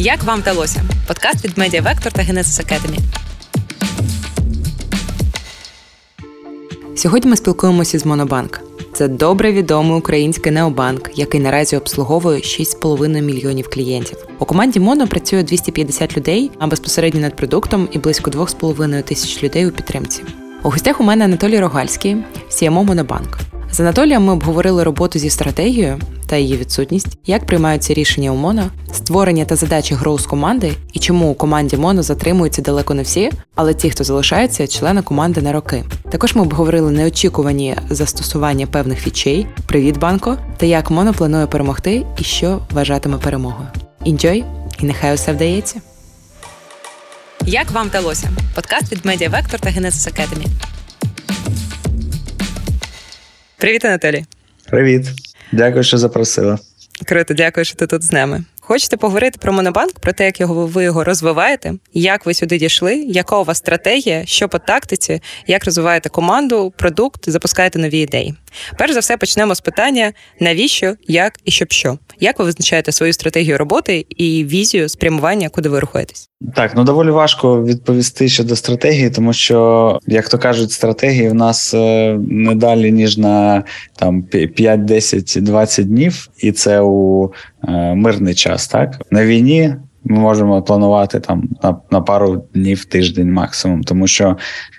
Як вам вдалося? Подкаст від Media Vector та Genesis Academy. Сьогодні ми спілкуємося з Монобанк. Це добре відомий український необанк, який наразі обслуговує 6,5 мільйонів клієнтів. У команді Моно працює 250 людей, а безпосередньо над продуктом і близько 2,5 тисяч людей у підтримці. У гостях у мене Анатолій Рогальський, CMO Монобанк. З Анатолієм ми обговорили роботу зі стратегією та її відсутність, як приймаються рішення у Моно, створення та задачі гроус команди і чому у команді Моно затримуються далеко не всі, але ті, хто залишаються, члени команди на роки. Також ми обговорили неочікувані застосування певних фічей, привіт банко, та як Моно планує перемогти і що вважатиме перемогою. Інджой і нехай усе вдається. Як вам вдалося? Подкаст від Media Vector та Genesis Academy. Привіт, Анатолій. Привіт. Дякую, що запросила. Круто, дякую, що ти тут з нами. Хочете поговорити про Монобанк, про те, як його ви його розвиваєте, як ви сюди дійшли, яка у вас стратегія, що по тактиці, як розвиваєте команду, продукт, запускаєте нові ідеї. Перш за все, почнемо з питання: навіщо, як і щоб що? Як ви визначаєте свою стратегію роботи і візію спрямування, куди ви рухаєтесь? Так, ну доволі важко відповісти щодо стратегії, тому що, як то кажуть, стратегії в нас е, не далі ніж на там 5, 10, 20 днів, і це у е, мирний час. Так на війні ми можемо планувати там на, на пару днів тиждень максимум, тому що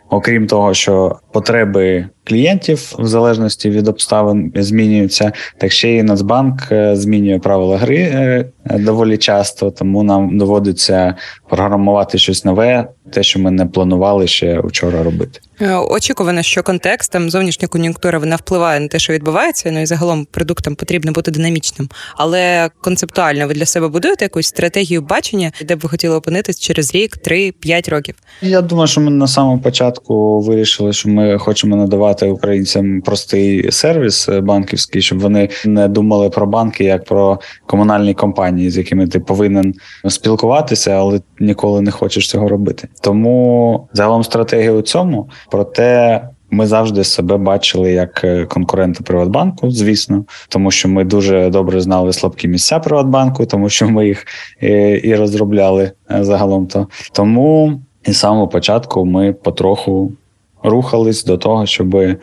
окрім того, що потреби клієнтів в залежності від обставин змінюються, так ще і Нацбанк е, змінює правила гри е, доволі часто, тому нам доводиться програмувати щось нове, те, що ми не планували ще вчора робити. Е, очікувано, що контекстом зовнішня кон'юнктура вона впливає на те, що відбувається. Ну і загалом продуктам потрібно бути динамічним. Але концептуально ви для себе будуєте якусь стратегію бачення, де б ви хотіли опинитись через рік, три, п'ять років. Я думаю, що ми на самому початку вирішили, що ми хочемо надавати українцям простий сервіс банківський, щоб вони не думали про банки як про комунальні компанії, з якими ти повинен спілкуватися, але ніколи не хочеш цього робити. Тому загалом стратегія у цьому проте. Ми завжди себе бачили як конкуренти Приватбанку, звісно, тому що ми дуже добре знали слабкі місця Приватбанку, тому що ми їх і розробляли загалом. то Тому і з самого початку ми потроху рухались до того, щоб е,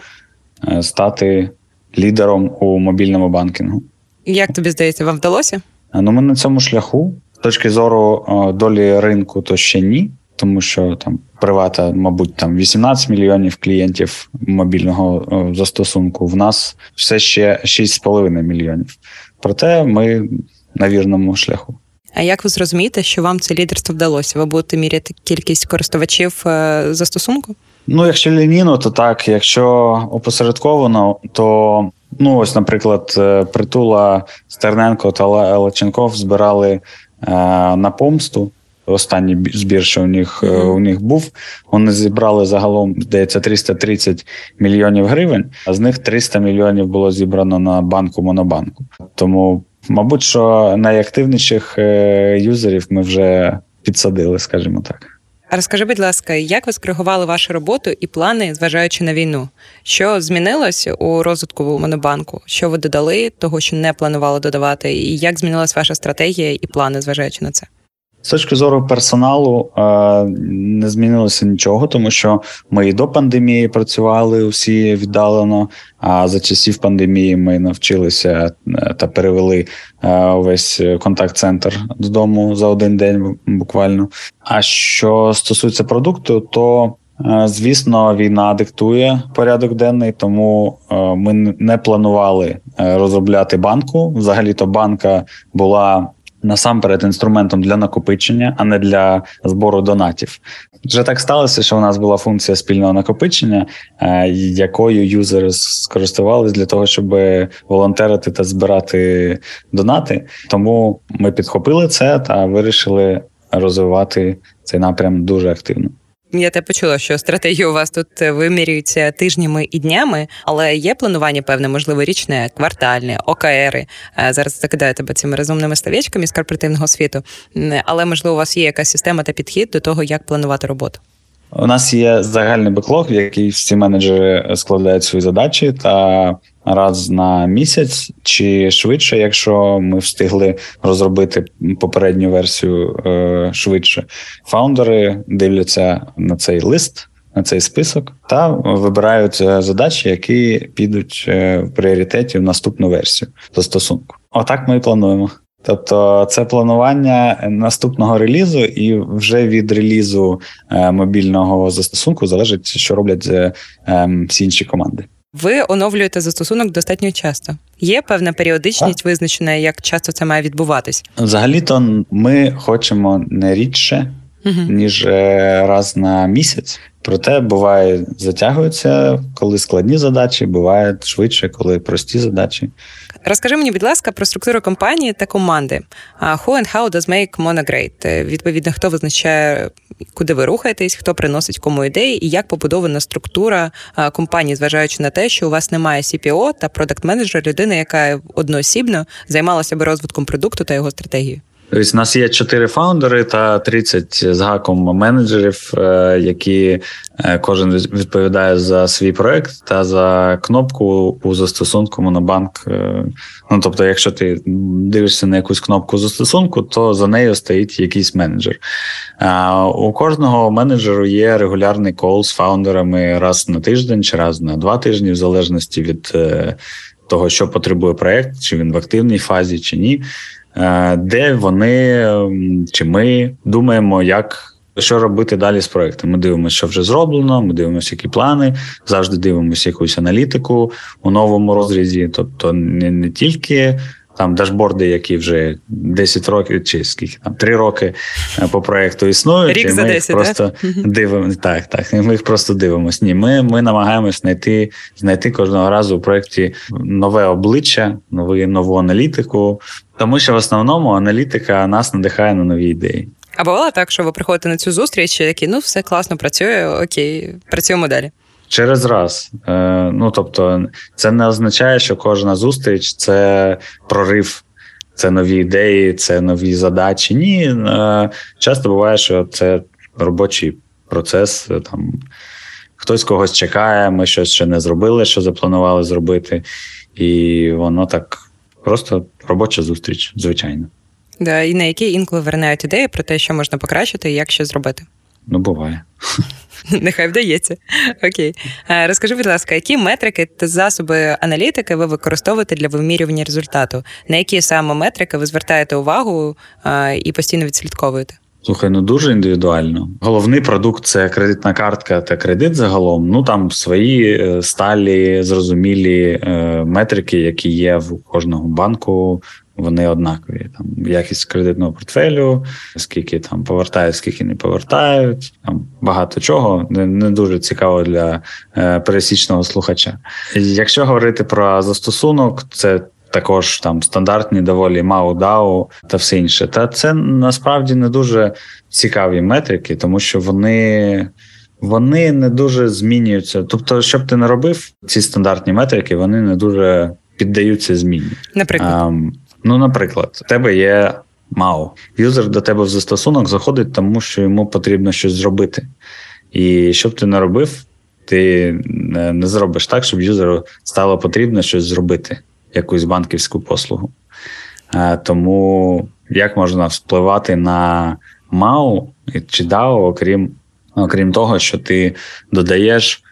стати лідером у мобільному банкінгу. Як тобі здається, вам вдалося? Е, ну, ми на цьому шляху. З точки зору е, долі ринку, то ще ні, тому що там привата, мабуть, там 18 мільйонів клієнтів мобільного застосунку. В нас все ще 6,5 мільйонів. Проте ми на вірному шляху. А як ви зрозумієте, що вам це лідерство вдалося? Ви будете міряти кількість користувачів застосунку? Ну, якщо лінійно, то так. Якщо опосередковано, то ну ось, наприклад, е, притула Стерненко та Лаченков збирали е, на помсту. Останній збір, що у них mm-hmm. у них був, вони зібрали загалом, здається, 330 мільйонів гривень, а з них 300 мільйонів було зібрано на банку Монобанку. Тому, мабуть, що найактивніших юзерів ми вже підсадили, скажімо так. Розкажи, будь ласка, як ви скоригували вашу роботу і плани, зважаючи на війну? Що змінилось у розвитку Монобанку? Що ви додали, того що не планували додавати, і як змінилась ваша стратегія і плани, зважаючи на це? З точки зору персоналу е, не змінилося нічого, тому що ми і до пандемії працювали усі віддалено. А за часів пандемії ми навчилися е, та перевели е, весь контакт-центр додому за один день, буквально. А що стосується продукту, то Звісно, війна диктує порядок денний, тому ми не планували розробляти банку. Взагалі, то банка була насамперед інструментом для накопичення, а не для збору донатів. Вже так сталося, що у нас була функція спільного накопичення, е, якою юзери скористувалися для того, щоб волонтерити та збирати донати. Тому ми підхопили це та вирішили розвивати цей напрям дуже активно. Я те почула, що стратегія у вас тут е, вимірюється тижнями і днями, але є планування певне, можливо, річне, квартальне, ОКРи. Е, зараз закидаю тебе цими розумними словечками з корпоративного світу. Але можливо, у вас є якась система та підхід до того, як планувати роботу. У нас є загальний беклог, в який всі менеджери складають свої задачі та раз на місяць, чи швидше, якщо ми встигли розробити попередню версію е, швидше. Фаундери дивляться на цей лист. На цей список та вибирають е, задачі, які підуть е, в пріоритеті в наступну версію застосунку. Отак ми і плануємо. Тобто, це планування наступного релізу, і вже від релізу е, мобільного застосунку залежить, що роблять ем, всі інші команди. Ви оновлюєте застосунок достатньо часто. Є певна періодичність, так. визначена, як часто це має відбуватись. Взагалі-то ми хочемо не рідше, ніж е, раз на місяць. Проте буває затягується, коли складні задачі, буває швидше, коли прості задачі. Розкажи мені, будь ласка, про структуру компанії та команди. Who and how does make Mono great? Е, відповідно, хто визначає, куди ви рухаєтесь, хто приносить кому ідеї, і як побудована структура компанії, зважаючи на те, що у вас немає CPO та продакт менеджера людини, яка одноосібно займалася би розвитком продукту та його стратегією. Тобто у нас є 4 фаундери та 30 з гаком менеджерів, е, які е, кожен відповідає за свій проект та за кнопку у застосунку Монобанк. Е, ну тобто, якщо ти дивишся на якусь кнопку застосунку, то за нею стоїть якийсь менеджер. У кожного менеджеру є регулярний кол з фаундерами раз на тиждень чи раз на два тижні, в залежності від того, що потребує проект, чи він в активній фазі, чи ні. Е, де вони чи ми думаємо, як. Що робити далі з проектом? Ми дивимося, що вже зроблено. Ми дивимося, які плани, завжди дивимося якусь аналітику у новому розрізі. Тобто, не не тільки там дашборди, які вже 10 років, чи скільки там 3 роки е, по проекту існують. Рік і за ми 10, їх просто так? дивимося. Так, так. Ми їх просто дивимося. Ні, ми ми намагаємось знайти знайти кожного разу у проєкті нове обличчя, нову, нову аналітику, тому що в основному аналітика нас надихає на нові ідеї. А бувало так, що ви приходите на цю зустріч, і такі, ну все класно працює, окей, працюємо далі. Через раз. Е, Ну тобто, це не означає, що кожна зустріч це прорив, це нові ідеї, це нові задачі. Ні, е, часто буває, що це робочий процес. Там хтось когось чекає, ми щось ще не зробили, що запланували зробити, і воно так просто робоча зустріч, звичайно. Да, І на які інколи вернають ідеї про те, що можна покращити і як що зробити. Ну, буває. Нехай вдається. Окей. Е, розкажи, будь ласка, які метрики та засоби аналітики ви використовуєте для вимірювання результату? На які саме метрики ви звертаєте увагу е, і постійно відслідковуєте? Слухай, ну дуже індивідуально. Головний продукт це кредитна картка та кредит загалом. Ну там свої е, сталі, зрозумілі метрики, які є в кожного банку, вони однакові. Там якість кредитного портфелю, скільки там повертають, скільки не повертають. Там багато чого не не дуже цікаво для е, пересічного слухача. Якщо говорити про застосунок, це також там стандартні, доволі MAU, та все інше. Та це насправді не дуже цікаві метрики, тому що вони. Вони не дуже змінюються. Тобто, що б ти не робив, ці стандартні метрики вони не дуже піддаються зміні. Наприклад, а, Ну, наприклад, у тебе є МАУ. Юзер до тебе в застосунок заходить, тому що йому потрібно щось зробити. І щоб ти не робив, ти не зробиш так, щоб юзеру стало потрібно щось зробити, якусь банківську послугу. Тому як можна впливати на МАУ чи DAO, окрім окрім того, що ти додаєш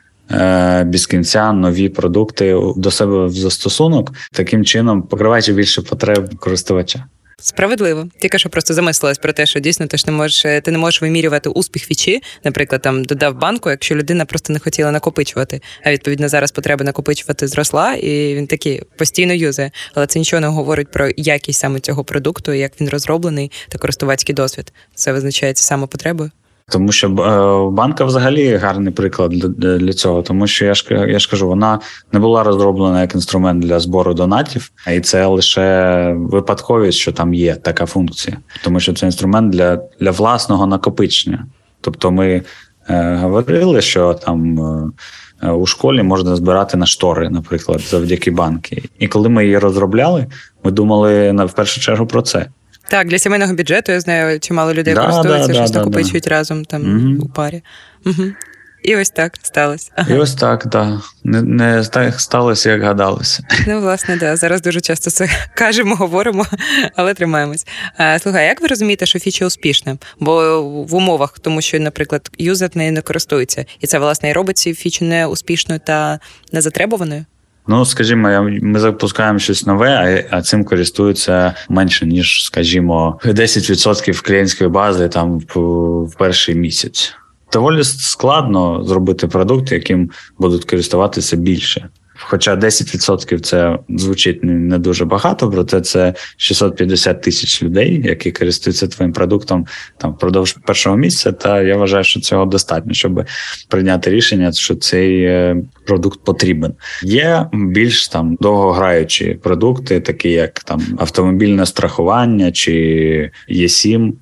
без кінця нові продукти до себе в застосунок, таким чином покриваючи більше потреб користувача. Справедливо, тільки що просто замислилась про те, що дійсно ти ж не можеш ти не можеш вимірювати успіх фічі, наприклад, там додав банку, якщо людина просто не хотіла накопичувати. А відповідно зараз потреба накопичувати зросла, і він такий постійно юзає. Але це нічого не говорить про якість саме цього продукту, як він розроблений та користувацький досвід. Це визначається саме потребою. Тому що е, банка взагалі гарний приклад для, цього, тому що я ж я ж кажу, вона не була розроблена як інструмент для збору донатів, і це лише випадковість, що там є така функція, тому що це інструмент для для власного накопичення. Тобто, ми е, говорили, що там е, у школі можна збирати на штори, наприклад, завдяки банки. І коли ми її розробляли, ми думали в першу чергу про це. Так, для сімейного бюджету я знаю, чимало людей да, користуються, да, щось да, накопичують разом там угу. у парі. Угу. І ось так сталося. І ось так, да. Не не так сталося, як гадалося. Ну, власне, да. Зараз дуже часто це кажемо, говоримо, але тримаємось. Слухай, як ви розумієте, що фіча успішна? Бо в умовах, тому що, наприклад, юзер нею не користується, і це власне і робить цю фічу не успішною та незатребуваною? Ну, скажімо, ми запускаємо щось нове, а цим користуються менше ніж, скажімо, 10% клієнтської бази там в перший місяць. Доволі складно зробити продукт, яким будуть користуватися більше. Хоча 10% це звучить не дуже багато, проте це 650 тисяч людей, які користуються твоїм продуктом там впродовж першого місяця. Та я вважаю, що цього достатньо, щоб прийняти рішення, що цей е, продукт потрібен. Є більш там довгограючі продукти, такі як там автомобільне страхування чи Є7, Е,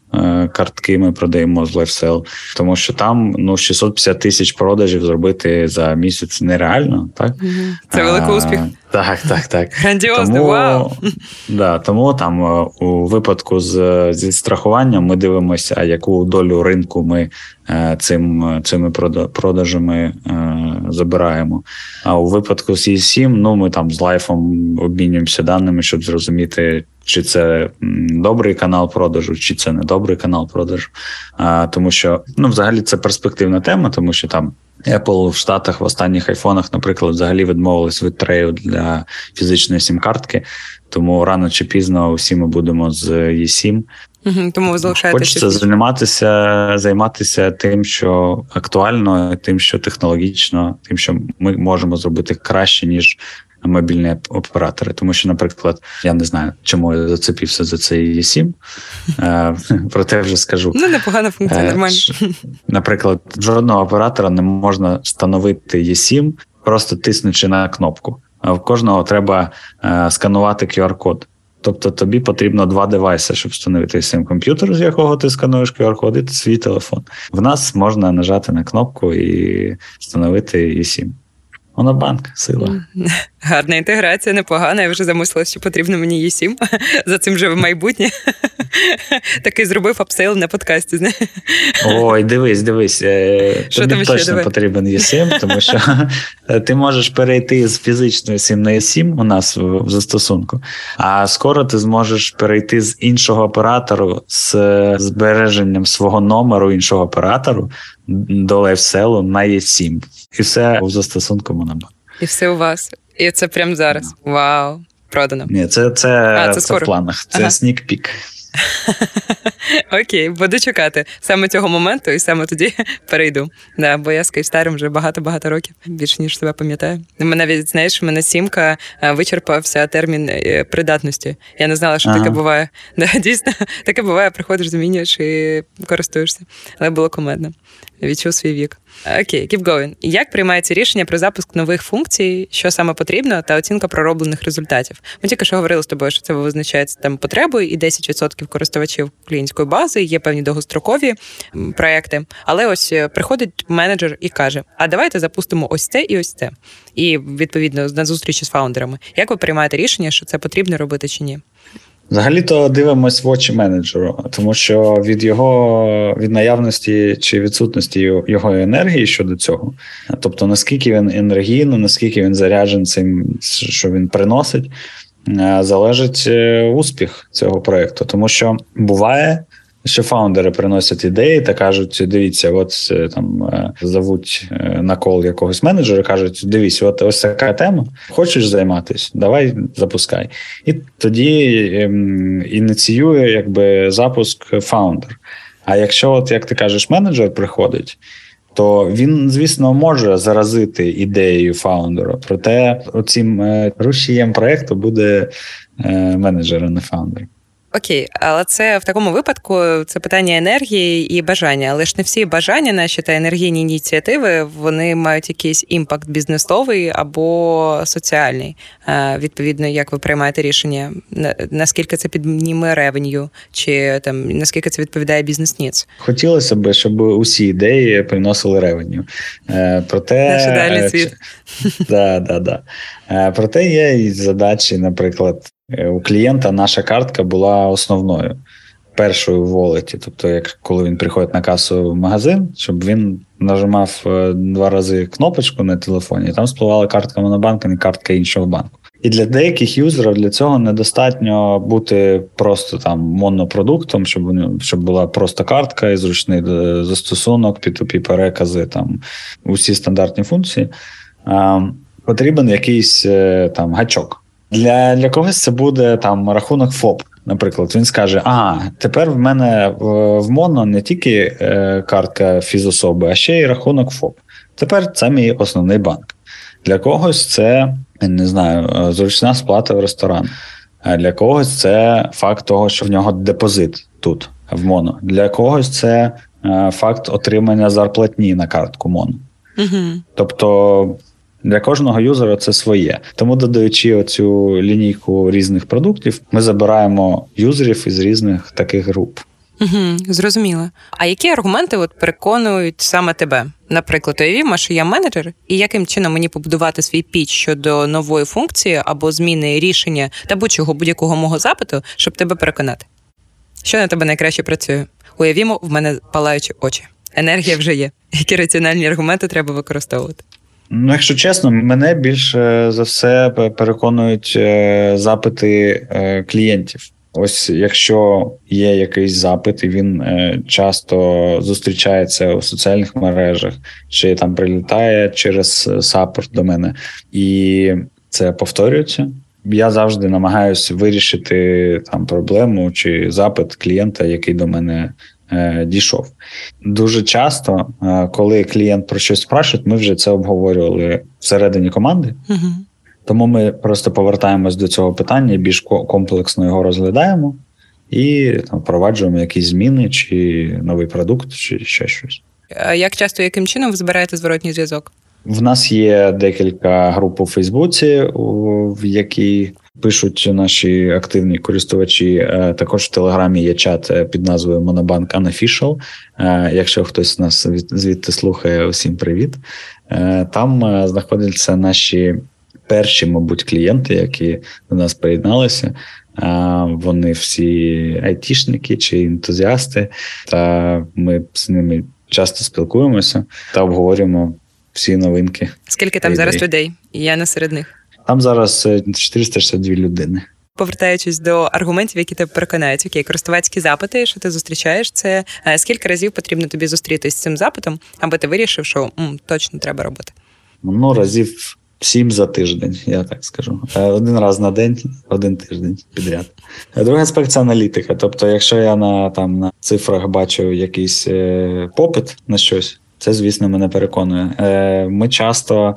картки ми продаємо з LiveSell, тому що там ну 650 тисяч продажів зробити за місяць нереально. Так це великий успіх. Так, так, так. Грандіозно, тому, вау! Да, Тому там е, у випадку з зі страхуванням ми дивимося, яку долю ринку ми е, цим цими продажами забираємо. А у випадку з E7, ну ми там з лайфом обмінюємося даними, щоб зрозуміти, чи це добрий канал продажу, чи це не добрий канал продажу. Тому що ну, взагалі це перспективна тема, тому що там. Apple в Штатах в останніх айфонах, наприклад, взагалі відмовились від трею для фізичної сім-картки, тому рано чи пізно усі ми будемо з E7. Угу, тому ви залишаєте Хочеться займатися займатися тим, що актуально, тим, що технологічно, тим, що ми можемо зробити краще, ніж мобільні оператори. Тому що, наприклад, я не знаю, чому я зацепився за цей E7, е, проте вже скажу. Ну, непогана функція, е, нормально. Наприклад, жодного оператора не можна встановити E7, просто тиснучи на кнопку. В кожного треба е, сканувати QR-код. Тобто тобі потрібно два девайси, щоб встановити сим комп'ютер, з якого ти скануєш QR-код, і свій телефон. В нас можна нажати на кнопку і встановити eSIM. Монобанк, сила. Гарна інтеграція, непогана. Я вже замислила, що потрібно мені eSIM. За цим в майбутнє. Такий зробив upsell на подкасті. Ой, дивись, дивись. Е, що Тобі точно ще, потрібен eSIM, тому що ти можеш перейти з фізичної SIM на eSIM у нас в застосунку, а скоро ти зможеш перейти з іншого оператору з збереженням свого номеру іншого оператору до лайфселу на eSIM. І все в застосунку Монобанк. І все у вас. І це прямо зараз. Вау, продано. Ні, це це, а, це, це в планах. Це ага. снікпік. Окей, буду чекати саме цього моменту, і саме тоді перейду. Да, Бо я з Київстаром вже багато-багато років, більше ніж себе пам'ятаю. Мене навіть знаєш, мене сімка е, вичерпався термін е, придатності. Я не знала, що ага. таке буває. Да, Дійсно, таке буває, приходиш, змінюєш і користуєшся. Але було комедно. Відчув свій вік. Окей, keep going. Як приймається рішення про запуск нових функцій, що саме потрібно, та оцінка пророблених результатів? Ми тільки що говорили з тобою, що це визначається там потребою, і 10% користувачів клієнтської бази, є певні довгострокові проекти. Але ось е, приходить менеджер і каже: А давайте запустимо ось це і ось це. І відповідно на зустрічі з фаундерами. Як ви приймаєте рішення, що це потрібно робити чи ні? Взагалі-то дивимось в очі менеджеру, тому що від його від наявності чи відсутності його енергії щодо цього, тобто наскільки він енергійно, наскільки він заряджен цим, що він приносить, е, залежить е, успіх цього проекту, тому що буває що фаундери приносять ідеї та кажуть: дивіться, от е, там е, зовуть е, на кол якогось менеджера, кажуть: дивіться, от ось така тема. Хочеш займатися? Давай запускай. І тоді ем, ініціює якби запуск founder. А якщо, от як ти кажеш, менеджер приходить. То він, звісно, може заразити ідеєю фаундера, проте оцім рушієм проекту буде менеджер, не founder. Окей, але це в такому випадку це питання енергії і бажання. Але ж не всі бажання наші та енергійні ініціативи вони мають якийсь impact бізнесовий або соціальний. Відповідно, як ви приймаєте рішення, наскільки це підніме ревеню, чи там наскільки це відповідає бізнес-ніц? Хотілося б, щоб усі ідеї приносили ревеню. Е, проте Наш ідеальний світ. Да, да, да. Е, проте є і задачі, наприклад. Е, у клієнта наша картка була основною. першою в волеті. Тобто, як коли він приходить на касу в магазин, щоб він нажимав е, два рази кнопочку на телефоні, і там спливала картка Монобанка, не картка іншого банку. І для деяких юзерів для цього недостатньо бути просто там монопродуктом, щоб щоб була просто картка і зручний е, застосунок, P2P перекази, там усі стандартні функції. А, Потрібен якийсь там гачок. Для для когось це буде там рахунок ФОП. Наприклад, він скаже: А, тепер в мене в Моно не тільки е, картка фізособи, а ще й рахунок ФОП. Тепер це мій основний банк. Для когось це не знаю, е, зручна сплата в ресторан. А для когось це факт того, що в нього депозит тут, в Моно. Для когось це е, факт отримання зарплатні на картку Моно. Угу. Тобто. Для кожного юзера це своє. Тому, додаючи оцю лінійку різних продуктів, ми забираємо юзерів із різних таких груп. Угу, Зрозуміло. А які аргументи от переконують саме тебе? Наприклад, уявімо, що я менеджер, і яким чином мені побудувати свій піч щодо нової функції або зміни рішення та будь-чого будь-якого мого запиту, щоб тебе переконати? Що на тебе найкраще працює? Уявімо, в мене палаючі очі. Енергія вже є. Які раціональні аргументи треба використовувати? Ну, якщо чесно, мене більше за все переконують е, запити е, клієнтів. Ось якщо є якийсь запит, і він е, часто зустрічається у соціальних мережах, чи там прилітає через саппорт до мене, і це повторюється. Я завжди намагаюся вирішити там проблему чи запит клієнта, який до мене дійшов. Дуже часто, е, коли клієнт про щось спрашує, ми вже це обговорювали всередині команди. Угу. Тому ми просто повертаємось до цього питання, більш комплексно його розглядаємо і там впроваджуємо якісь зміни, чи новий продукт, чи ще щось. А Як часто яким чином ви збираєте зворотній зв'язок? В нас є декілька груп у Фейсбуці, в якій пишуть наші активні користувачі. Е, також в Телеграмі є чат е, під назвою Monobank Unofficial. Е, якщо хтось нас звідти слухає, усім привіт. Там знаходяться наші перші, мабуть, клієнти, які до нас приєдналися. Вони всі айтішники чи ентузіасти, та ми з ними часто спілкуємося та обговорюємо всі новинки. Скільки там зараз людей? Я не серед них. Там зараз 462 е, людини. Повертаючись до аргументів, які тебе переконають, окей, користувацькі запити, що ти зустрічаєш, це е, скільки разів потрібно тобі зустрітися з цим запитом, аби ти вирішив, що м, точно треба робити? Ну, разів сім за тиждень, я так скажу. Е, один раз на день, один тиждень підряд. Другий аспект це аналітика. Тобто, якщо я на там на цифрах бачу якийсь попит на щось, це, звісно, мене переконує. Ми часто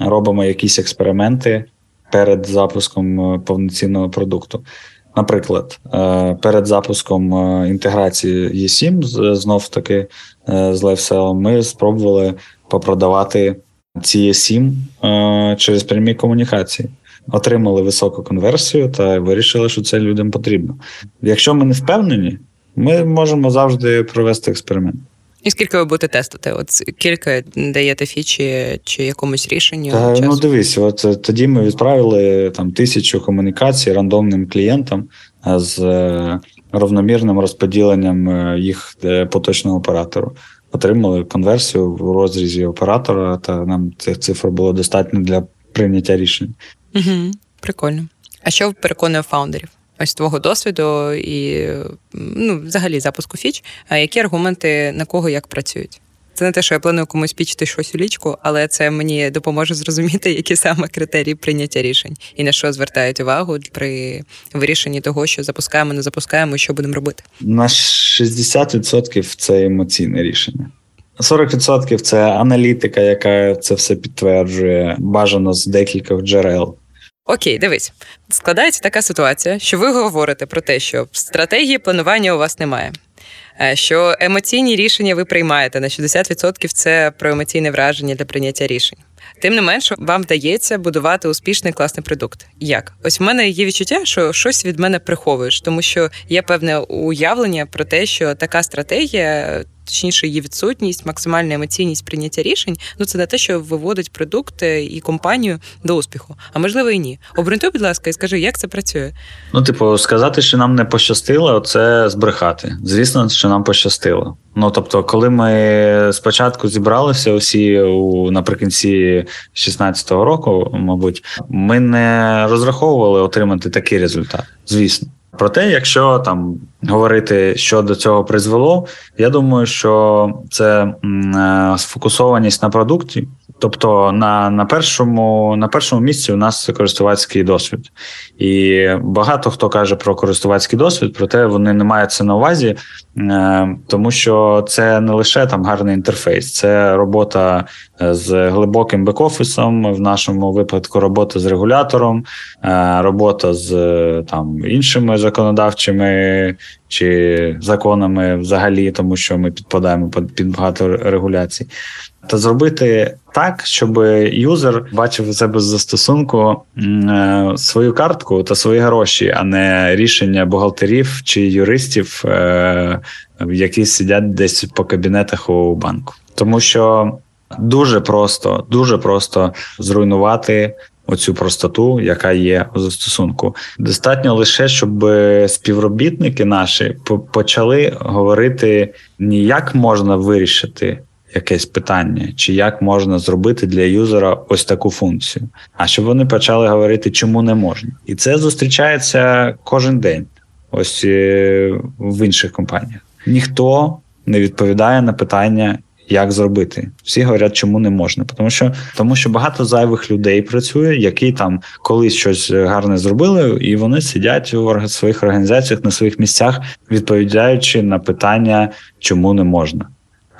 робимо якісь експерименти перед запуском е, повноцінного продукту. Наприклад, е, перед запуском е, інтеграції E7, знов таки з LiveSell, ми спробували попродавати ці 7 через прямі комунікації. Отримали високу конверсію та вирішили, що це людям потрібно. Якщо ми не впевнені, ми можемо завжди провести експеримент. І скільки ви будете тестити? От кілька даєте фічі чи якомусь рішенню? Та, часу? Ну дивись, от е, тоді ми відправили там тисячу комунікацій рандомним клієнтам з е, равномірним розподіленням е, їх поточного оператору. Отримали конверсію в розрізі оператора, та нам цих цифр було достатньо для прийняття рішень. Угу, Прикольно. А що переконує фаундерів? Ось твого досвіду і ну, взагалі запуску фіч, які аргументи на кого як працюють? Це не те, що я планую комусь пічити щось у лічку, але це мені допоможе зрозуміти, які саме критерії прийняття рішень і на що звертають увагу при вирішенні того, що запускаємо, не запускаємо, що будемо робити. На 60% це емоційне рішення. 40% це аналітика, яка це все підтверджує, бажано з декількох джерел. Окей, дивись, складається така ситуація, що ви говорите про те, що стратегії планування у вас немає. Е, що емоційні рішення ви приймаєте на 60% це про емоційне враження для прийняття рішень. Тим не менше, вам вдається будувати успішний класний продукт. Як? Ось в мене є відчуття, що щось від мене приховуєш, тому що є певне уявлення про те, що така стратегія точніше, її відсутність, максимальна емоційність прийняття рішень. Ну це не те, що виводить продукт і компанію до успіху. А можливо і ні. Обґрунтуй, будь ласка, і скажи, як це працює? Ну, типу, сказати, що нам не пощастило, це збрехати. Звісно, що нам пощастило. Ну тобто, коли ми спочатку зібралися усі у наприкінці 16-го року, мабуть, ми не розраховували отримати такий результат, звісно. Проте, якщо там говорити, що до цього призвело, я думаю, що це е, сфокусованість на продукті, тобто на на, першому на першому місці у нас це користувацький досвід, і багато хто каже про користувацький досвід, проте вони не мають це на увазі, е, тому що це не лише там гарний інтерфейс, це робота е, з глибоким бек-офісом, в нашому випадку робота з регулятором, робота з там іншими законодавчими чи законами взагалі, тому що ми підпадаємо під багато регуляцій. Та зробити так, щоб юзер бачив у себе з застосунку е, свою картку та свої гроші, а не рішення бухгалтерів чи юристів, е, які сидять десь по кабінетах у банку, тому що дуже просто, дуже просто зруйнувати оцю простоту, яка є у застосунку. Достатньо лише, щоб співробітники наші почали говорити, ні як можна вирішити. Якесь питання, чи як можна зробити для юзера ось таку функцію, а щоб вони почали говорити, чому не можна, і це зустрічається кожен день, ось е, в інших компаніях. Ніхто не відповідає на питання, як зробити. Всі говорять, чому не можна. Тому що тому що багато зайвих людей працює, які там колись щось гарне зробили, і вони сидять у своїх організаціях на своїх місцях, відповідаючи на питання, чому не можна.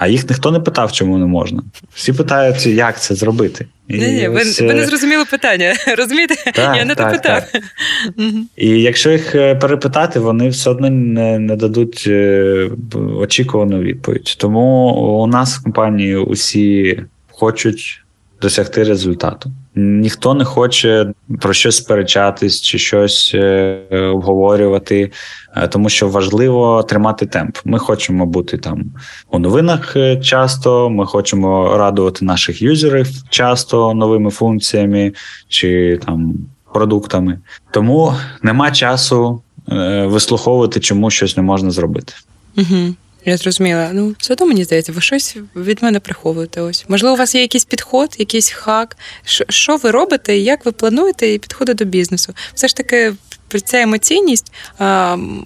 А їх ніхто не питав, чому не можна. Всі питають, як це зробити. І ні, ні, ось... ви, ви не зрозуміли питання. Розумієте? Так, Я не так, допитав. Так. І якщо їх е, перепитати, вони все одно не, не дадуть е, очікувану відповідь. Тому у нас в компанії усі хочуть досягти результату. Ніхто не хоче про щось сперечатись чи щось е, обговорювати, е, тому що важливо тримати темп. Ми хочемо бути там у новинах е, часто. Ми хочемо радувати наших юзерів часто новими функціями чи там продуктами. Тому нема часу вислуховувати, чому щось не можна зробити. Угу. Я зрозуміла. Ну, все одно мені здається, ви щось від мене приховуєте. Ось. Можливо, у вас є якийсь підход, якийсь хак. Що ви робите, як ви плануєте і підходи до бізнесу? Все ж таки, ця емоційність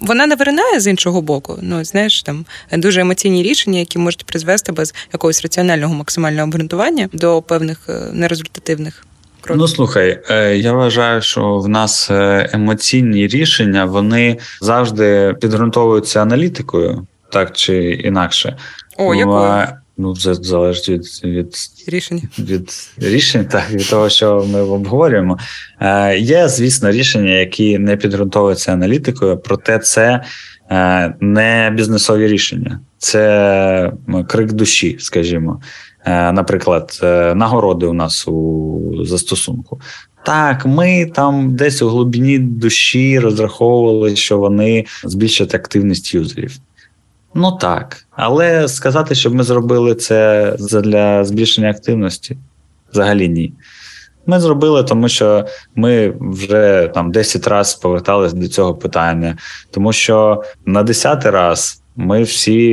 вона не виринає з іншого боку. Ну, знаєш, там дуже емоційні рішення, які можуть призвести без якогось раціонального максимального обґрунтування до певних е, нерезультативних. Ну слухай, е, я вважаю, що в нас е, емоційні рішення вони завжди підґрунтовуються аналітикою так чи інакше. О, якою? Ну, це залежить від від рішень. Від рішень, так, від того, що ми обговорюємо. Е, Є, звісно, рішення, які не підґрунтовуються аналітикою, проте це е, не бізнесові рішення, це крик душі, скажімо. Е, Наприклад, е, нагороди у нас у застосунку. Так, ми там десь у глибині душі розраховували, що вони збільшать активність юзерів. Ну так, але сказати, щоб ми зробили це для збільшення активності, взагалі ні. Ми зробили, тому що ми вже там 10 разів поверталися до цього питання, тому що на 10 раз ми всі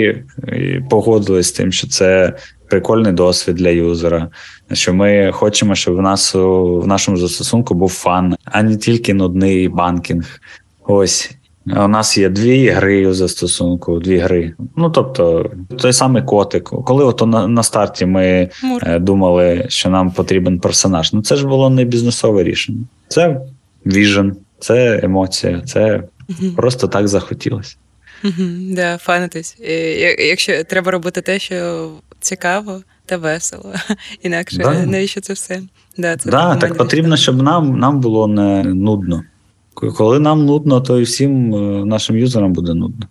е, погодились з тим, що це прикольний досвід для юзера, що ми хочемо, щоб в нас в нашому застосунку був фан, а не тільки нудний банкінг. Ось у нас є дві гри у застосунку, дві гри. Ну тобто, той самий котик. Коли от на, на старті ми Мур. Е, думали, що нам потрібен персонаж, ну це ж було не бізнесове рішення. Це віжен, це емоція, це угу. просто так захотілося. Угу, да, фанитись. Якщо треба робити те, що цікаво та весело, інакше да. навіщо це все? Да, це да, Так потрібно, щоб нам, нам було не нудно. Коли нам нудно, то і всім е, нашим юзерам буде нудно.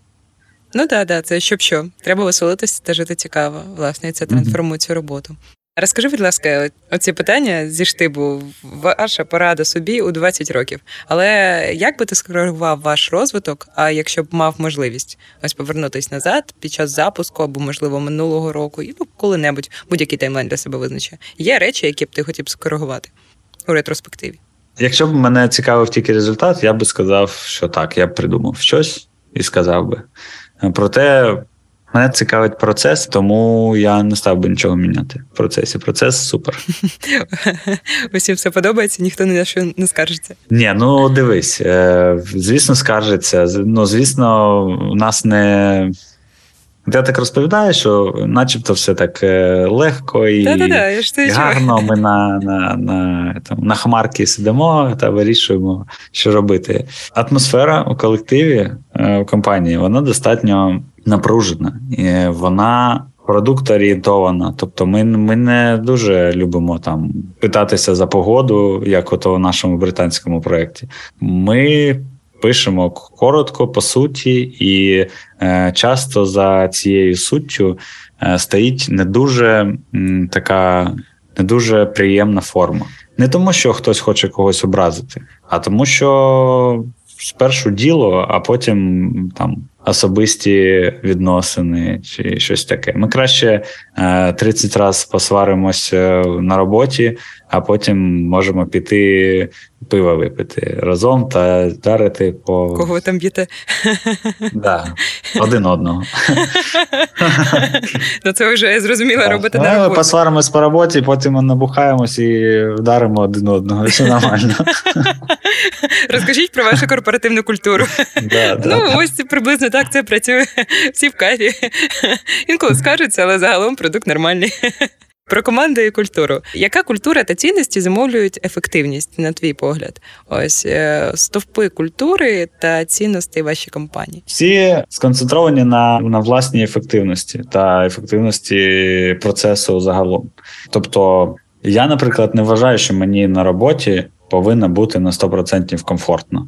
Ну так, да, да, це щоб що. Треба веселитися та жити цікаво. Власне, і це трансформує цю роботу. Розкажи, будь ласка, оці питання зі штибу, ваша порада собі у 20 років. Але як би ти скоригував ваш розвиток, а якщо б мав можливість ось повернутися назад під час запуску або, можливо, минулого року, і ну, коли-небудь будь-який таймлайн для себе визначає. Є речі, які б ти хотів скоригувати у ретроспективі? Якщо б мене цікавив тільки результат, я би сказав, що так, я б придумав щось і сказав би. Проте Мене цікавить процес, тому я не став би нічого міняти в процесі. Процес супер. Усім все подобається, ніхто ні на що не скаржиться. Ні, ну дивись, е, звісно, скаржиться. Ну, звісно, у нас не. Я так розповідаю, що начебто все так е, легко і і гарно. Ми на на, на, там, на хмарки сидимо та вирішуємо, що робити. Атмосфера у колективі е, в компанії вона достатньо напружена, і вона продукт орієнтована. Тобто, ми ми не дуже любимо там питатися за погоду, як ото в нашому британському проєкті. Ми пишемо коротко, по суті, і е, часто за цією суттю е, стоїть не дуже м, така не дуже приємна форма. Не тому, що хтось хоче когось образити, а тому, що спершу діло, а потім там особисті відносини чи щось таке. Ми краще 30 е, разів посваримося на роботі, а потім можемо піти пива випити разом та вдарити по кого ви там б'єте? Да, один одного. Ну це вже зрозуміло робити на роботі. Ми посваримось по роботі, потім набухаємось і вдаримо один одного. Все нормально. Розкажіть про вашу корпоративну культуру. Ну, ось приблизно так це працює. Всі в кайфі. Інколи скажуться, але загалом продукт нормальний. Про команду і культуру. Яка культура та цінності замовлюють ефективність, на твій погляд? Ось е, стовпи культури та цінностей вашій компанії? Всі сконцентровані на на власній ефективності та ефективності процесу загалом. Тобто, я, наприклад, не вважаю, що мені на роботі повинна бути на 100% комфортно.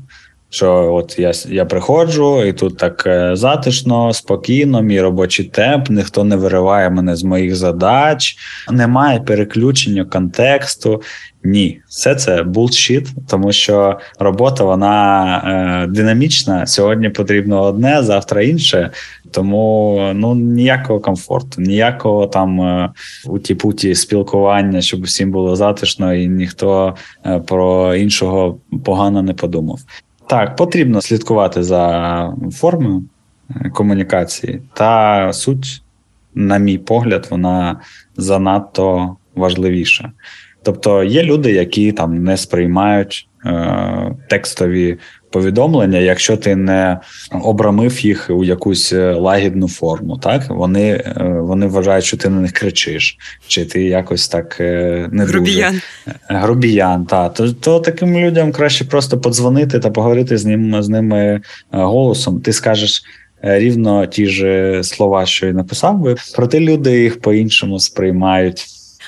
Що от я я приходжу, і тут так е, затишно, спокійно, мій робочий темп, ніхто не вириває мене з моїх задач, немає переключення контексту. Ні, все це булшіт, тому що робота вона е, динамічна. Сьогодні потрібно одне, завтра інше. Тому ну ніякого комфорту, ніякого там е, уті-путі спілкування, щоб всім було затишно, і ніхто е, про іншого погано не подумав. Так, потрібно слідкувати за формою е, комунікації, та суть, на мій погляд, вона занадто важливіша. Тобто є люди, які там не сприймають е, текстові повідомлення, якщо ти не обрамив їх у якусь е, лагідну форму. Так вони е, вони вважають, що ти на них кричиш, чи ти якось так е, не грубіян. дуже грубіян. Та то, то таким людям краще просто подзвонити та поговорити з ним з ними голосом. Ти скажеш. Рівно ті ж слова, що й написав би, проте люди їх по-іншому сприймають.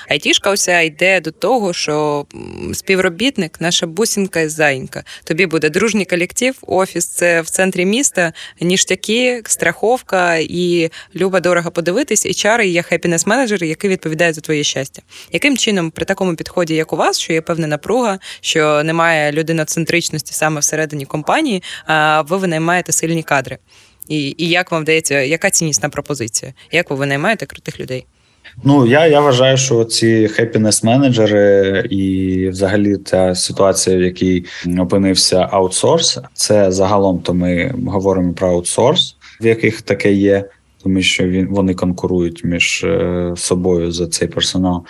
Айтішка уся йде до того, що співробітник, наша бусінка і зайнька. Тобі буде дружній колектив, офіс це в центрі міста, ніштяки, страховка і люба дорого подивитись, і чари є хеппінес менеджери які відповідають за твоє щастя. Яким чином при такому підході, як у вас, що є певна напруга, що немає людиноцентричності саме всередині компанії, а ви винаймаєте сильні кадри? І і як вам вдається, яка ціннісна пропозиція? Як ви винаймаєте крутих людей? Ну я я вважаю, що ці happiness менеджери і, взагалі, та ситуація, в якій опинився аутсорс, це загалом то ми говоримо про аутсорс, в яких таке є, тому що він вони конкурують між е, собою за цей персонал.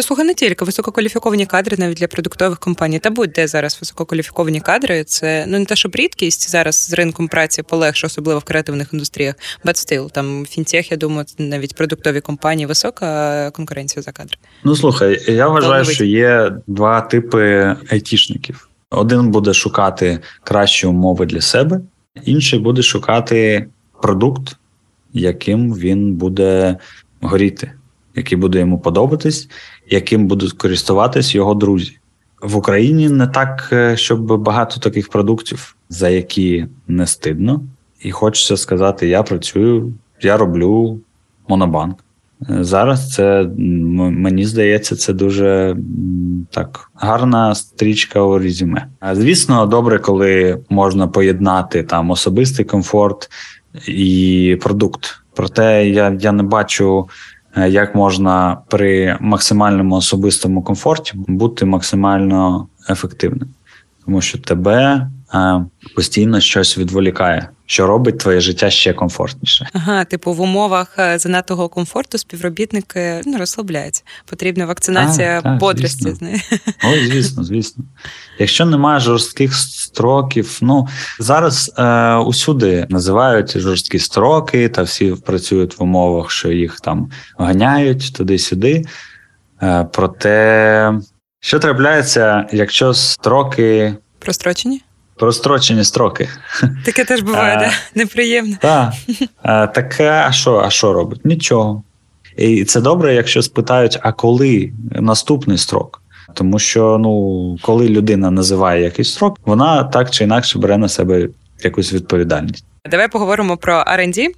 Слухай, не тільки висококваліфіковані кадри навіть для продуктових компаній. Та будь-де зараз висококваліфіковані кадри. Це ну не те, щоб рідкість зараз з ринком праці полегше, особливо в креативних індустріях. But still, там фінтех, я думаю, навіть продуктові компанії висока конкуренція за кадри. Ну слухай, я вважаю, що є два типи айтішників. Один буде шукати кращі умови для себе, інший буде шукати продукт, яким він буде горіти, який буде йому подобатись яким будуть користуватись його друзі. В Україні не так, е, щоб багато таких продуктів, за які не стидно. І хочеться сказати: я працюю, я роблю монобанк. Зараз це мені здається, це дуже так гарна стрічка у резюме. Звісно, добре, коли можна поєднати там особистий комфорт і продукт. Проте я, я не бачу. Е, як можна при максимальному особистому комфорті бути максимально ефективним, тому що тебе постійно щось відволікає що робить твоє життя ще комфортніше. Ага, типу в умовах е, занадтого комфорту співробітники ну, розслабляються. Потрібна вакцинація а, так, бодрості. Ой, звісно, звісно. Якщо немає жорстких строків, ну зараз е, усюди називають жорсткі строки, та всі працюють в умовах, що їх там ганяють туди-сюди. Е, проте, що трапляється, якщо строки прострочені? Прострочені строки. Таке теж буває, да? неприємно. Так. Таке, а що, а що робить? Нічого. І це добре, якщо спитають, а коли наступний строк? Тому що ну, коли людина називає якийсь строк, вона так чи інакше бере на себе якусь відповідальність. Давай поговоримо про R&D.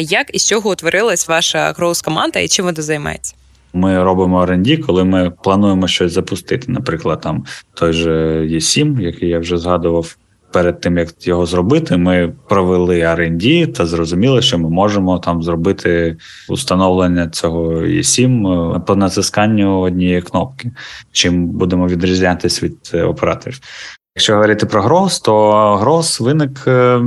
Як і з чого утворилась ваша гроус команда і чим вона займається? Ми робимо R&D, коли ми плануємо щось запустити. Наприклад, там той же E7, який я вже згадував. Перед тим як його зробити, ми провели R&D та зрозуміли, що ми можемо там зробити установлення цього E7 е, по натисканню однієї кнопки, чим будемо відрізнятися від е, операторів. Якщо говорити про Грос, то Грос виник е,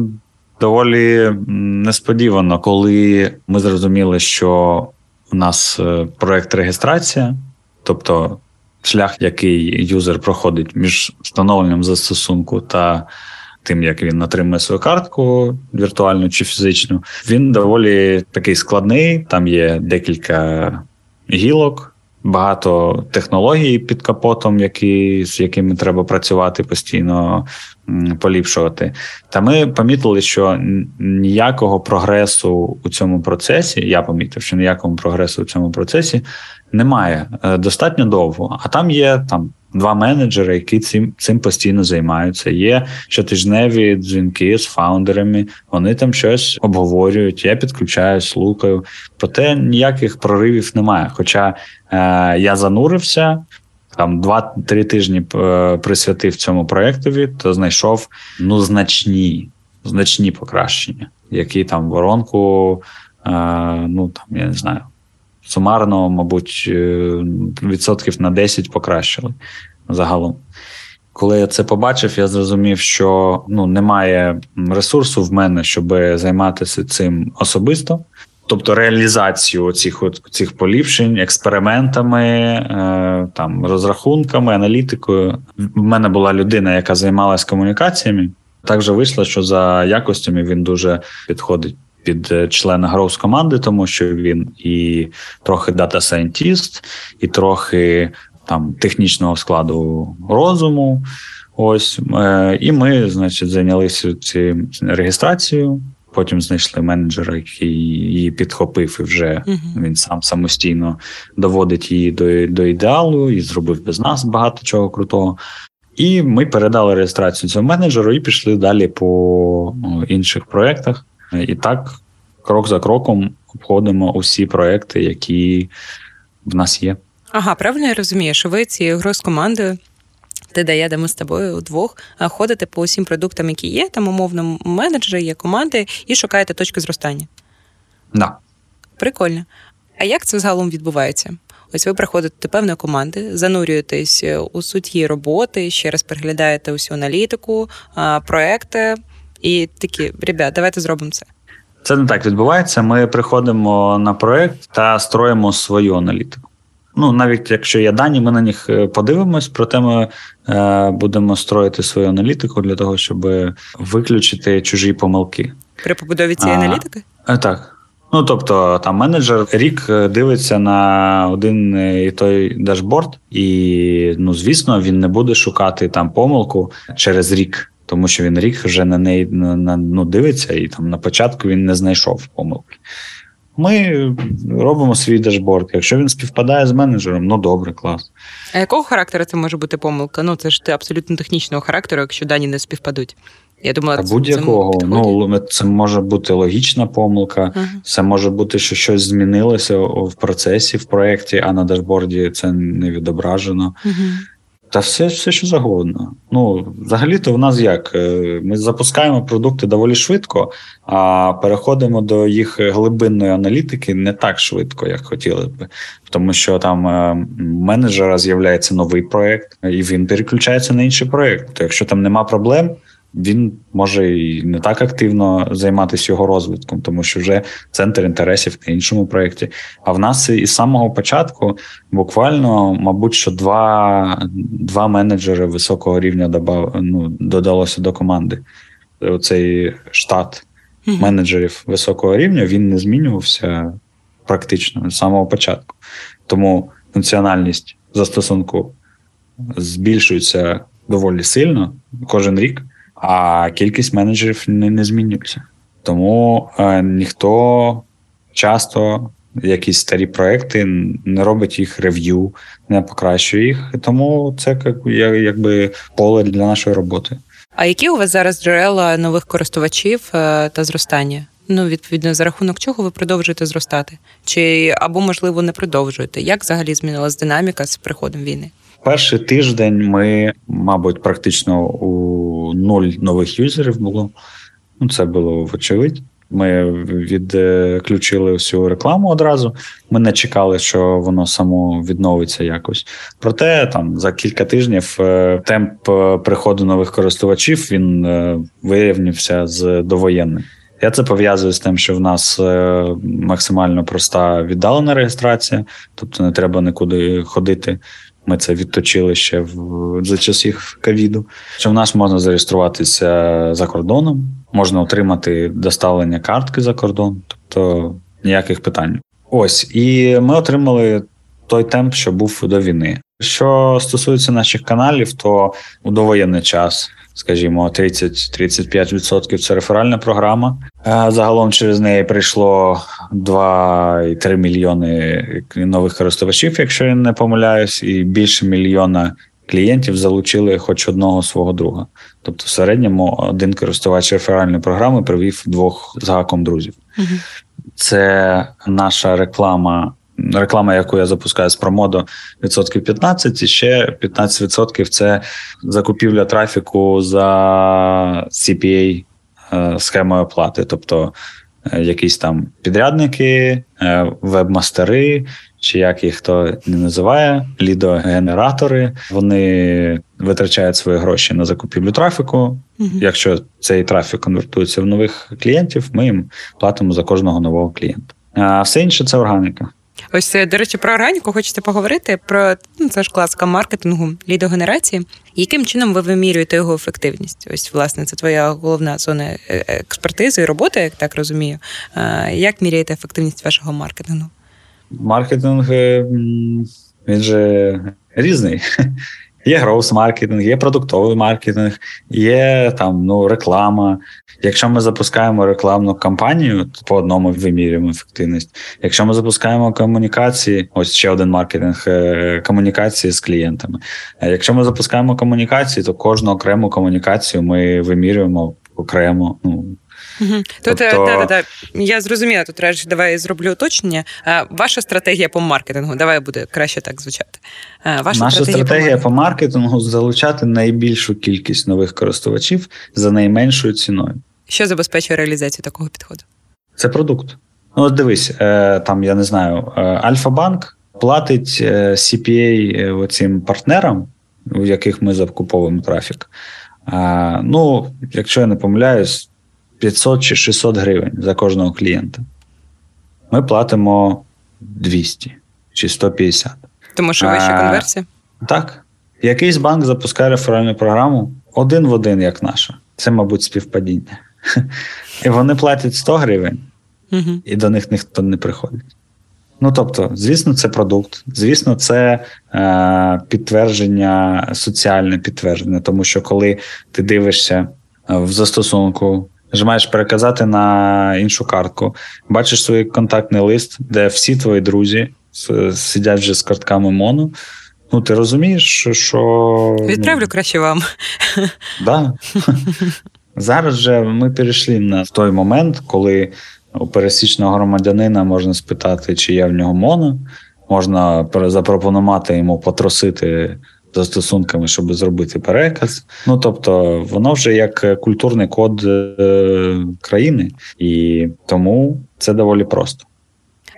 доволі несподівано, коли ми зрозуміли, що у нас е, проект реєстрація, тобто шлях, який юзер проходить між встановленням застосунку та тим, як він отримує свою картку віртуальну чи фізичну, він доволі такий складний. Там є декілька гілок. Багато технологій під капотом, які, з якими треба працювати постійно, поліпшувати. Та ми помітили, що ніякого прогресу у цьому процесі, я помітив, що ніякого прогресу у цьому процесі немає е, достатньо довго. А там є там два менеджери, які цим цим постійно займаються. Є щотижневі дзвінки з фаундерами, вони там щось обговорюють. Я підключаюсь, лукаю. Проте ніяких проривів немає. Хоча е, я занурився. Там два-три тижні е, присвятив цьому проєктові, то знайшов ну значні значні покращення, які там воронку, е, ну там я не знаю, сумарно, мабуть, е, відсотків на 10 покращили загалом. Коли я це побачив, я зрозумів, що ну немає ресурсу в мене, щоб займатися цим особисто. Тобто реалізацію цих цих поліпшень, експериментами, е, там розрахунками, аналітикою. В мене була людина, яка займалася комунікаціями. Так же вийшло, що за якостями він дуже підходить під е, члена гроус команди, тому що він і трохи дата сайентіст, і трохи там технічного складу розуму. Ось е, і ми, значить, зайнялися цією реєстрацією. Потім знайшли менеджера, який її підхопив, і вже uh він сам самостійно доводить її до до ідеалу і зробив без нас багато чого крутого. І ми передали реєстрацію цьому менеджеру і пішли далі по інших проєктах. І так, крок за кроком, обходимо усі проекти, які в нас є. Ага, правильно я розумію, що ви цією грою з командою. Ти дає, де ми з тобою вдвох ходите по усім продуктам, які є, там умовно менеджери, є команди, і шукаєте точки зростання. Да. Прикольно. А як це загалом відбувається? Ось ви приходите до певної команди, занурюєтесь у суть її роботи, ще раз переглядаєте усю аналітику, проекти, і такі, ребят, давайте зробимо це. Це не так відбувається. Ми приходимо на проект та строїмо свою аналітику. Ну, навіть якщо є дані, ми на них е, подивимось, проте ми е, будемо строїти свою аналітику для того, щоб виключити чужі помилки. При побудові цієї а, аналітики? Е, так. Ну, тобто, там менеджер рік е, дивиться на один і той дашборд, і, ну, звісно, він не буде шукати там помилку через рік. Тому що він рік вже на неї на, на, ну, дивиться, і там на початку він не знайшов помилки. Ми робимо свій дашборд. Якщо він співпадає з менеджером, ну добре, клас. А якого характеру це може бути помилка? Ну це ж ти абсолютно технічного характеру, якщо дані не співпадуть. Я думала, це будь-якого. Ну це може бути логічна помилка, ага. це може бути, що щось змінилося в процесі, в проєкті, а на дашборді це не відображено. Ага. Та все, все, що завгодно. Ну, взагалі-то в нас як? Е, ми запускаємо продукти доволі швидко, а переходимо до їх глибинної аналітики не так швидко, як хотіли б. Тому що там е, менеджера з'являється новий проект, і він переключається на інший проект. То якщо там нема проблем, він може і не так активно займатися його розвитком, тому що вже центр інтересів на іншому проєкті. А в нас із самого початку буквально, мабуть, що два два менеджери високого рівня добав, ну, додалося до команди. Оцей штат менеджерів високого рівня він не змінювався практично з самого початку. Тому функціональність застосунку збільшується доволі сильно кожен рік а кількість менеджерів не, не змінюється. Тому е, ніхто часто якісь старі проекти не робить їх рев'ю, не покращує їх. Тому це якби поле для нашої роботи. А які у вас зараз джерела нових користувачів е, та зростання? Ну, відповідно, за рахунок чого ви продовжуєте зростати? Чи або, можливо, не продовжуєте? Як взагалі змінилась динаміка з приходом війни? Перший тиждень ми, мабуть, практично у нуль нових юзерів було. Ну, Це було вочевидь. Ми відключили всю рекламу одразу. Ми не чекали, що воно само відновиться якось. Проте там за кілька тижнів е, темп е, приходу нових користувачів він е, вирівнявся з довоєнним. Я це пов'язую з тим, що в нас максимально проста віддалена реєстрація, тобто не треба нікуди ходити. Ми це відточили ще в за часів ковіду. Що в нас можна зареєструватися за кордоном, можна отримати доставлення картки за кордон, тобто ніяких питань. Ось і ми отримали той темп, що був до війни. Що стосується наших каналів, то у довоєнний час скажімо, 30-35% це реферальна програма. Загалом через неї прийшло 2,3 мільйони нових користувачів, якщо я не помиляюсь, і більше мільйона клієнтів залучили хоч одного свого друга. Тобто, в середньому один користувач реферальної програми привів двох з гаком друзів. Угу. Це наша реклама реклама, яку я запускаю з промодо, відсотків 15, і ще 15% це закупівля трафіку за CPA е, схемою оплати, тобто е, якісь там підрядники, е, вебмастери, чи як їх хто не називає, лідогенератори. Вони витрачають свої гроші на закупівлю трафіку. Угу. Якщо цей трафік конвертується в нових клієнтів, ми їм платимо за кожного нового клієнта. А все інше це органіка. Ось, е, до речі, про органіку хочете поговорити про ну, це ж класика маркетингу лідогенерації. Яким чином ви вимірюєте його ефективність? Ось, власне, це твоя головна зона е, експертизи і роботи, як так розумію. Як міряєте ефективність вашого маркетингу? Маркетинг він же різний. Є гроус маркетинг, є продуктовий маркетинг, є там ну реклама. Якщо ми запускаємо рекламну кампанію, то по одному вимірюємо ефективність. Якщо ми запускаємо комунікації, ось ще один маркетинг е, комунікації з клієнтами. Якщо ми запускаємо комунікації, то кожну окрему комунікацію ми вимірюємо окремо. Ну Угу. Тут е, тобто... да, да, да. я зрозуміла, тут речі, давай зроблю уточнення. Ваша стратегія по маркетингу, давай буде краще так звучати. Ваша Наша стратегія, стратегія по, маркетингу. по маркетингу залучати найбільшу кількість нових користувачів за найменшою ціною. Що забезпечує реалізацію такого підходу? Це продукт. Ну, от дивись, е, там я не знаю, е, Альфа-банк платить CPA цим партнерам, у яких ми закуповуємо трафік. Ну, якщо я не помиляюсь, 500 чи 600 гривень за кожного клієнта. Ми платимо 200 чи 150. Тому що вища конверсія? Так. Якийсь банк запускає реферальну програму один в один, як наша. Це, мабуть, співпадіння. І вони платять 100 гривень, і до них ніхто не приходить. Ну тобто, звісно, це продукт, звісно, це е, підтвердження, соціальне підтвердження, тому що коли ти дивишся в застосунку нажимаєш переказати на іншу картку, бачиш свій контактний лист, де всі твої друзі сидять вже з картками Моно. Ну, ти розумієш, що. Відправлю ну, краще вам. Да. Зараз же ми перейшли на той момент, коли у пересічного громадянина можна спитати, чи є в нього моно, можна запропонувати йому потросити застосунками, щоб зробити переказ. Ну тобто, воно вже як культурний код е, країни, і тому це доволі просто.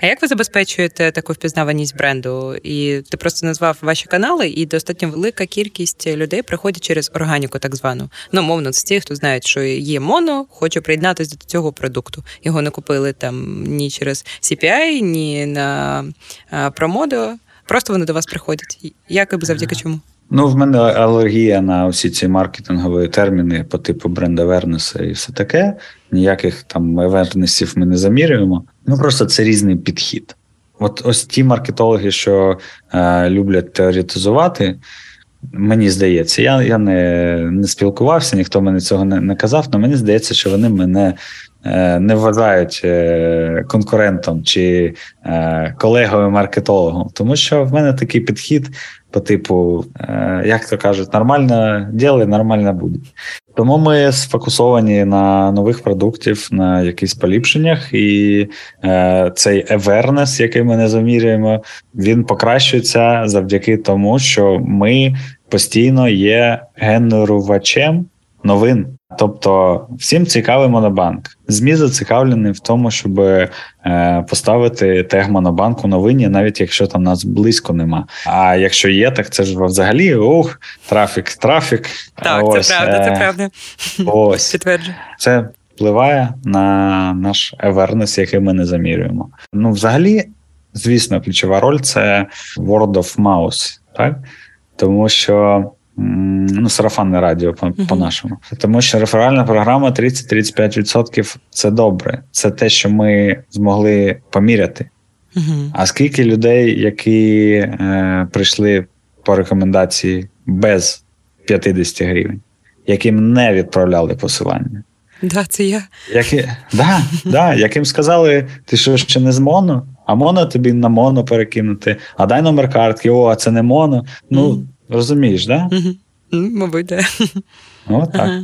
А як ви забезпечуєте таку впізнаваність бренду? І ти просто назвав ваші канали, і достатньо велика кількість людей приходять через органіку, так звану. Ну, мовно, це ті, хто знають, що є моно, хоче приєднатися до цього продукту. Його не купили там ні через CPI, ні на промодо. Просто вони до вас приходять. Як і завдяки чому? Ну, в мене алергія на усі ці маркетингові терміни по типу брендавернеса і все таке. Ніяких там авернесів ми не замірюємо. Ну просто це різний підхід. От ось ті маркетологи, що е, люблять теоретизувати, мені здається, я я не не спілкувався, ніхто мене цього не, не казав, але мені здається, що вони мене е, не вважають е, конкурентом чи е, колегою маркетологом, тому що в мене такий підхід по типу, як то кажуть, нормально діли, нормально буде. Тому ми сфокусовані на нових продуктів, на якихось поліпшеннях, і е, цей awareness, який ми не замірюємо, він покращується завдяки тому, що ми постійно є генерувачем новин. Тобто всім цікавий монобанк. ЗМІ зацікавлені в тому, щоб е, поставити тег монобанк у новині, навіть якщо там нас близько нема. А якщо є, так це ж взагалі ух, трафік, трафік. Так, ось, це правда, це правда. Ось Підтверджую. Це впливає на наш awareness, який ми не замірюємо. Ну, взагалі, звісно, ключова роль це word of mouth, так? Тому що ну, сарафанне радіо по-нашому. Uh-huh. Тому що реферальна програма 30-35% це добре. Це те, що ми змогли поміряти. Uh-huh. А скільки людей, які е, прийшли по рекомендації без 50 гривень, яким не відправляли посилання? Да, це я. Які, да, да, Яким сказали, ти що ще не з моно, а моно тобі на моно перекинути, а дай номер картки, о, а це не моно. Ну, mm. Розумієш, да? Угу. Мабуть, да. О, так. Ага,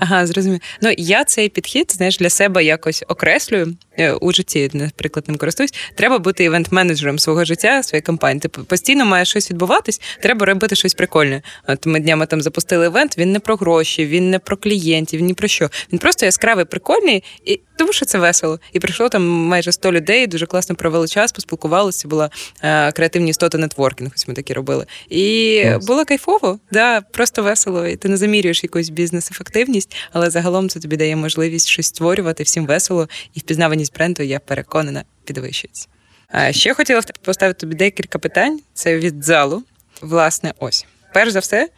ага зрозумів. Ну я цей підхід знаєш для себе якось окреслюю е, у житті, наприклад, ним користуюсь. Треба бути івент-менеджером свого життя, своєї компанії. Ти постійно має щось відбуватись, треба робити щось прикольне. От ми днями там запустили івент. Він не про гроші, він не про клієнтів, ні про що. Він просто яскравий, прикольний, і тому що це весело. І прийшло там майже 100 людей. Дуже класно провели час, поспілкувалися. Була е, креативні істота нетворкінг. Ось ми такі робили. І yes. було кайфово, да, просто весело. І ти не замірюєш якусь бізнес-ефективність, але загалом це тобі дає можливість щось створювати всім весело, і впізнаваність бренду, я переконана, підвищується. А ще хотіла поставити тобі декілька питань. Це від залу. Власне, ось. Перш за все,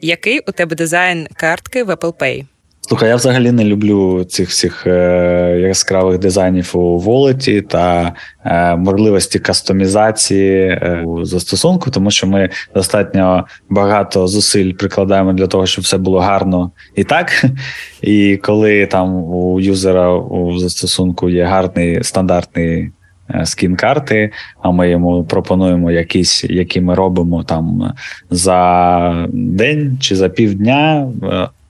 який у тебе дизайн картки в Apple Pay? Слухай, я взагалі не люблю цих всіх е, яскравих дизайнів у волеті та е, можливості кастомізації е, у застосунку, тому що ми достатньо багато зусиль прикладаємо для того, щоб все було гарно і так. І коли там у юзера у застосунку є гарний стандартний. Е, скін карти, а ми йому пропонуємо якісь, які ми робимо там за день чи за півдня.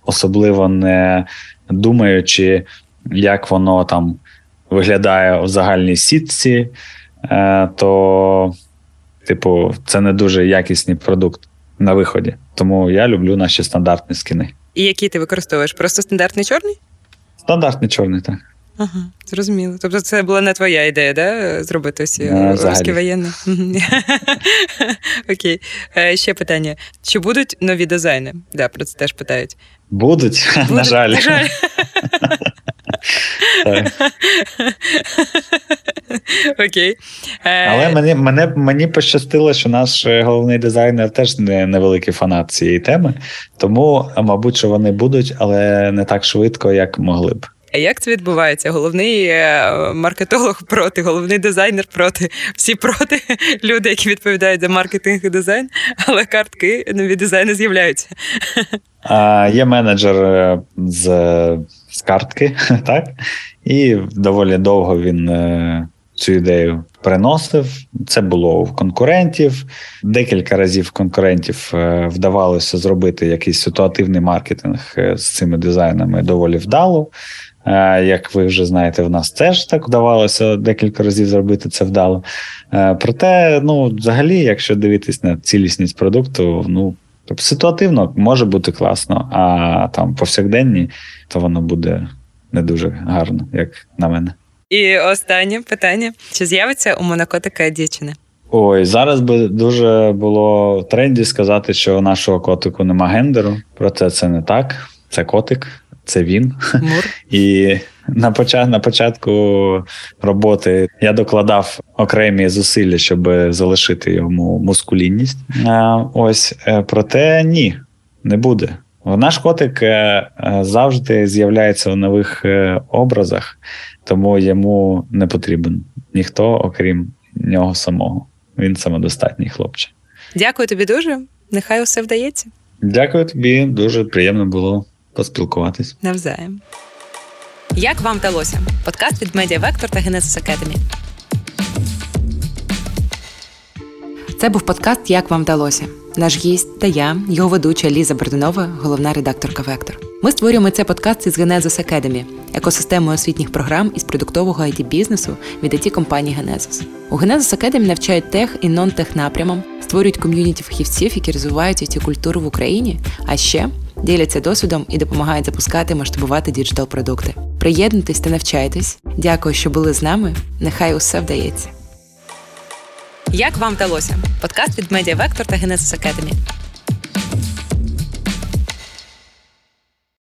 Особливо не думаючи, як воно там виглядає в загальній сітці, е, то, типу, це не дуже якісний продукт на виході. Тому я люблю наші стандартні скини. І які ти використовуєш? Просто стандартний чорний? Стандартний чорний, так. Ага, зрозуміло. Тобто це була не твоя ідея, да? Зробити ось русські воєнні? Окей. Е, ще питання: чи будуть нові дизайни? Да, про це теж питають. Будуть, Будуть на жаль. На жаль. Окей. Е, Але мені мене, мені пощастило, що наш головний дизайнер теж не невеликий фанат цієї теми, тому, мабуть, що вони будуть, але не так швидко, як могли б. А як це відбувається? Головний е, маркетолог проти, головний дизайнер проти, всі проти люди, які відповідають за маркетинг і дизайн, але картки нові дизайни з'являються. А, Є менеджер е, з з картки, так? І доволі довго він е, цю ідею приносив. Це було у конкурентів. Декілька разів конкурентів вдавалося зробити якийсь ситуативний маркетинг з цими дизайнами доволі вдало. Як ви вже знаєте, в нас теж так вдавалося декілька разів зробити це вдало. Проте, ну, взагалі, якщо дивитись на цілісність продукту, ну ситуативно може бути класно, а там повсякденні, то воно буде не дуже гарно, як на мене. І останнє питання: чи з'явиться у монокотика дівчина? Ой, зараз би дуже було в тренді сказати, що у нашого котику нема гендеру. Проте це не так. Це котик, це він. Мур. І на початку на початку роботи я докладав окремі зусилля, щоб залишити йому мускулінність. Ось е, проте ні, не буде. Наш котик е, е, завжди з'являється у нових образах тому йому не потрібен ніхто, окрім нього самого. Він самодостатній хлопче. Дякую тобі дуже. Нехай усе вдається. Дякую тобі, дуже приємно було поспілкуватись. Навзаєм. Як вам вдалося? Подкаст від Медіавектор та Genesis Academy. Це був подкаст Як вам вдалося. Наш гість та я, його ведуча Ліза Бердунова, головна редакторка Вектор. Ми створюємо цей подкаст із Genesis Academy, екосистемою освітніх програм із продуктового IT бізнесу від IT компанії Genesis. У Genesis Academy навчають tech і non-tech напрямам, створюють ком'юніті фахівців, які розвивають IT культуру в Україні, а ще діляться досвідом і допомагають запускати масштабувати digital продукти. Приєднуйтесь та навчайтесь. Дякую, що були з нами. Нехай усе вдається. Як вам вдалося? Подкаст від Медіа Вектор та Genesis Academy.